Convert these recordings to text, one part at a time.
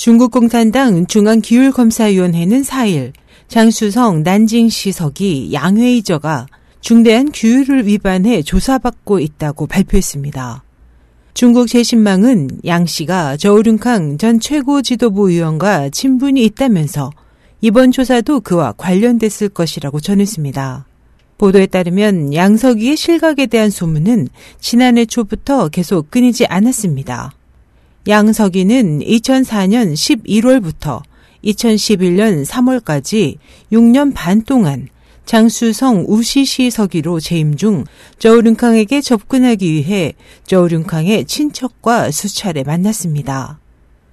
중국 공산당 중앙기율검사위원회는 4일 장수성 난징시석이 양회의저가 중대한 규율을 위반해 조사받고 있다고 발표했습니다. 중국 재신망은 양 씨가 저우륜캉 전 최고 지도부 의원과 친분이 있다면서 이번 조사도 그와 관련됐을 것이라고 전했습니다. 보도에 따르면 양석이의 실각에 대한 소문은 지난해 초부터 계속 끊이지 않았습니다. 양석이는 2004년 11월부터 2011년 3월까지 6년 반 동안 장수성 우시시 서기로 재임 중 저우륜캉에게 접근하기 위해 저우륜캉의 친척과 수차례 만났습니다.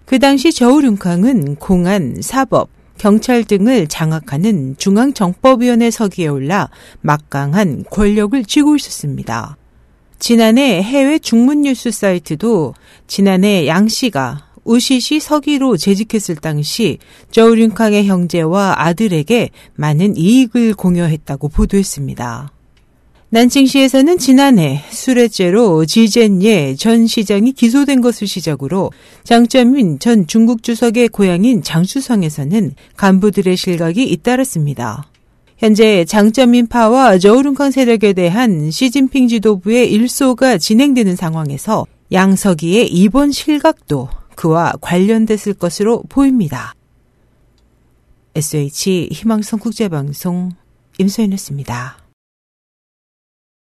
그 당시 저우륜캉은 공안, 사법, 경찰 등을 장악하는 중앙정법위원회 서기에 올라 막강한 권력을 쥐고 있었습니다. 지난해 해외 중문 뉴스 사이트도 지난해 양 씨가 우시시 서기로 재직했을 당시 저우륜캉의 형제와 아들에게 많은 이익을 공여했다고 보도했습니다. 난칭시에서는 지난해 수뢰죄로 지젠예 전 시장이 기소된 것을 시작으로 장점인 전 중국 주석의 고향인 장수성에서는 간부들의 실각이 잇따랐습니다. 현재 장점인파와 저우run캉 세력에 대한 시진핑 지도부의 일소가 진행되는 상황에서 양석이의 이번 실각도 그와 관련됐을 것으로 보입니다. SH 희망성 국제방송 임소연이었습니다.